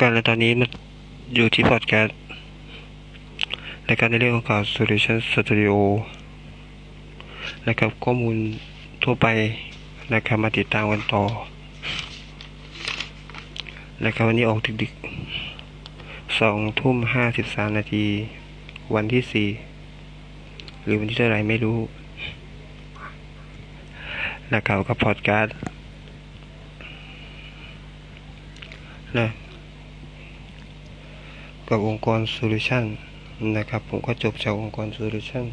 กันและตอนนี้มันอยู่ที่พอดแคสต์รายการในเรื่องของข่าว Solution Studio นะครับข้อมูลทั่วไปนะครับมาติดตามกันต่อนะครับวันนี้ออกดึกๆสองทุ่มห้าสิบสามนาทีวันที่สี่หรือวันที่เท่าไรไม่รู้นะครับกับพอดแคสต์นะ กับองค์กร Solution นะครับ ผมก็จบจากองค์กร Solution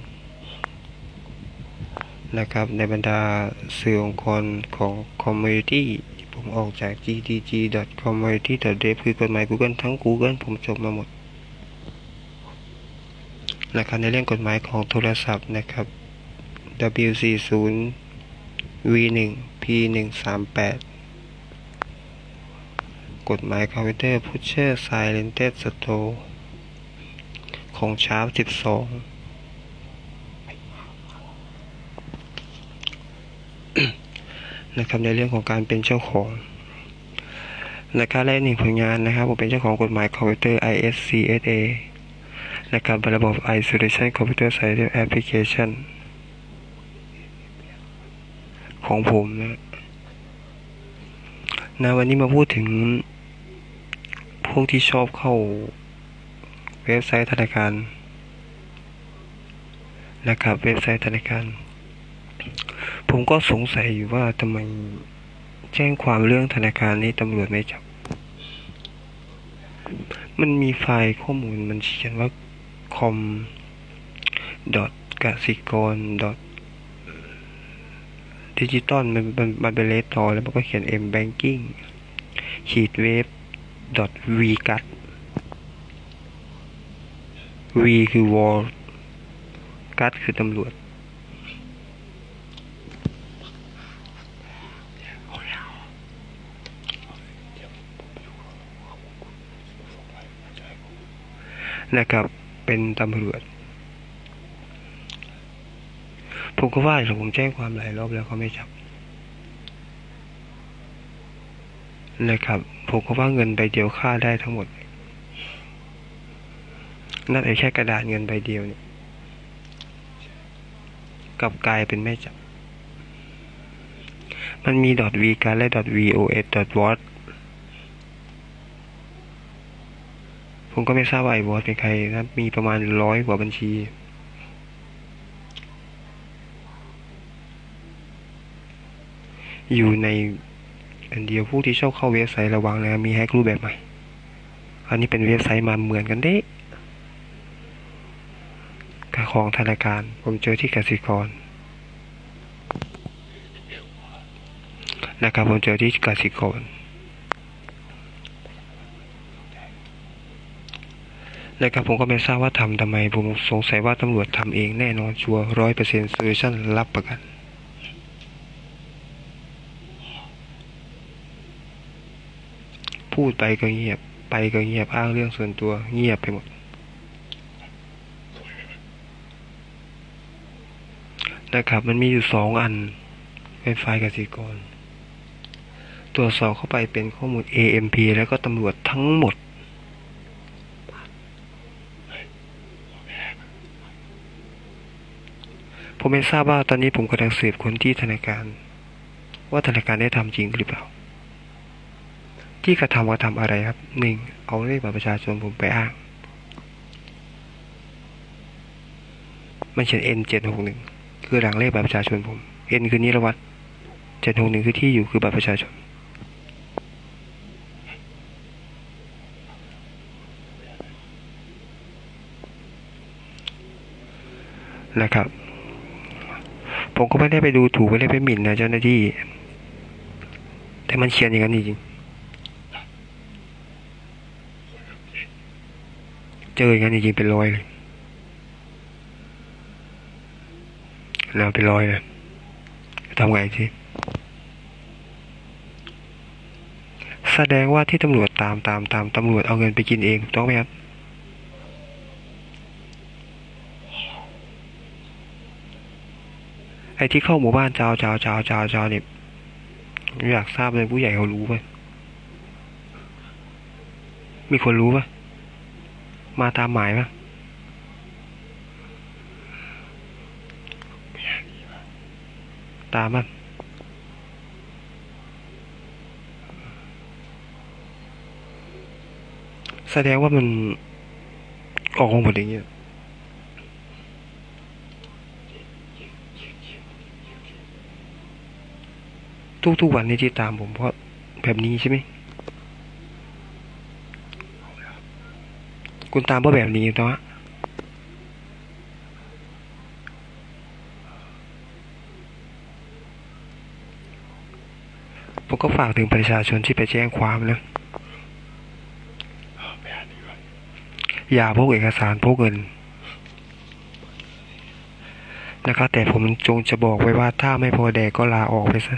นะครับ ในบรรดาสื่อองค์กรของ Community ผมออกจาก gtg.community.dev คือกฎหมาย Google ทั้ง Google ผมจบมาหมดนะครับในเรื่องกฎหมายของโทรศัพท์นะครับ W40 V1 P138 กฎหมายคอมพิวเตอร์ Pusher Silented Store ของชาร์ป12 นะครับในเรื่องของการเป็นเจ้าของนะครับและหนึ่งผลงานนะครับ ผมเป็นเจ้าของกฎหมายคอมพิวเตอร์ ISCSA นะครับระบบ Isolation Computer Science Application ของผมนะนะวันนี้มาพูดถึง พวกที่ชอบเข้าเว็บไซต์ธนาคารนะครับเว็บไซต์ธนาคาร ผมก็สงสัยอยู่ว่าทำไมแจ้งความเรื่องธนาคารนี้ตำรวจไม่จับ มันมีไฟล์ข้อมูลมันเขียนว่า com กสิกรดิจิตอลมันมันมันเป็นเลสตอแล้วมันก็เขียน m banking ขีดเวฟ v กัด v คือ wall กัดคือตำรวจนะครับ เป็นตำรวจ ผมก็ว่าผมแจ้งความหลายรอบแล้วเขาไม่จับ นะครับ ผมก็ว่าเงินใบเดียวค่าได้ทั้งหมดน่าจะแค่กระดาษเงินใบเดียวเนี่ยกับกลายเป็นไม่จับ มันมี .v การและ .vos .wat ผมก็ไม่ทราบว่าไอ้วอสเป็นใครนะมีประมาณร้อยกว่าบัญชีอยู่ใน อันเดียวผู้ที่ชอบเข้าเว็บไซต์ระวังนะ มีแฮกรูปแบบใหม่ อันนี้เป็นเว็บไซต์มาเหมือนกันเด้กับของธนาคาร ผมเจอที่กสิกรนะครับผมเจอที่กสิกรนะครับผมก็ไม่ทราบว่าทำทำไม ผมสงสัยว่าตำรวจทำเองแน่นอนชัวร้อยเปอร์เซ็นต์โซลูชันรับประกัน พูดไปก็เงียบ ไปก็เงียบอ้างเรื่องส่วนตัว เงียบไปหมด นะครับ มันมีอยู่สองอัน เป็นไฟล์กสิกร ตรวจสอบเข้าไปเป็นข้อมูล AMP แล้วก็ตำรวจทั้งหมดผมไม่ทราบว่าตอนนี้ผมกำลังสืบคนที่ธนาคาร ว่าธนาคารได้ทำจริงหรือเปล่า ที่กระทำกระทำอะไรครับหนึ่งเอาเลขบัตรประชาชนผมไปอ้าง มันเขียน N เจ็ดหกหนึ่งคือหลังเลขบัตรประชาชนผม N คือนิรวัตรเจ็ดหกหนึ่งคือที่อยู่คือบัตรประชาชน นะครับ ผมก็ไม่ได้ไปดูถูกไม่ได้ไปหมิ่นนะเจ้าหน้าที่ แต่มันเขียนอย่างนั้นจริงเจ ออย่างนั้นจริงๆเป็นรอยเลยแล้วเป็นรอยเลยทำไงทีแสดงว่าที่ตำรวจตามตามตามตำรวจเอาเงินไปกินเองถูกต้องไหมครับไอ้ที่เข้าหมู่บ้านเจ้าเจ้าเจ้าเจ้าเจ้าเนี่ยอยากทราบเลยผู้ใหญ่เขารู้ไหมมีคนรู้ปะ มาตามหมายปะตามมันแสดงว่ามันออกมาหมดอย่างเงี้ยทุกๆวันนี้ที่ตามผมเพราะแบบนี้ใช่ไหม คุณตามเพราแบบนี้เนาะผมก็ฝากถึงประชาชนที่ไปแจ้งความนะ อย่าพกเอกสารพกเงินนะครับแต่ผมจงจะบอกไว้ว่าถ้าไม่พอแดกก็ลาออกไปซะ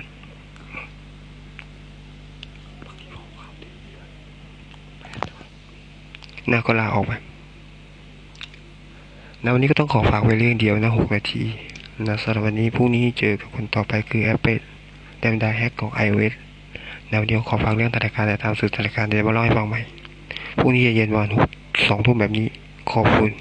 นะก็ลาออกไปนะวันนี้ก็ต้องขอฝากไว้เรื่องเดียวนะหกนาทีนะสำหรับวันนี้พรุ่งนี้เจอกับคนต่อไปคือแอปเปิลแดมดาแฮกของ iOS นะวันนี้ขอฝากเรื่องธนาคารแต่ตามสื่อธนาคารเดี๋ยวมาเล่าให้ฟังใหม่พรุ่งนี้เย็นวันหกสองทุ่มแบบนี้ขอบคุณ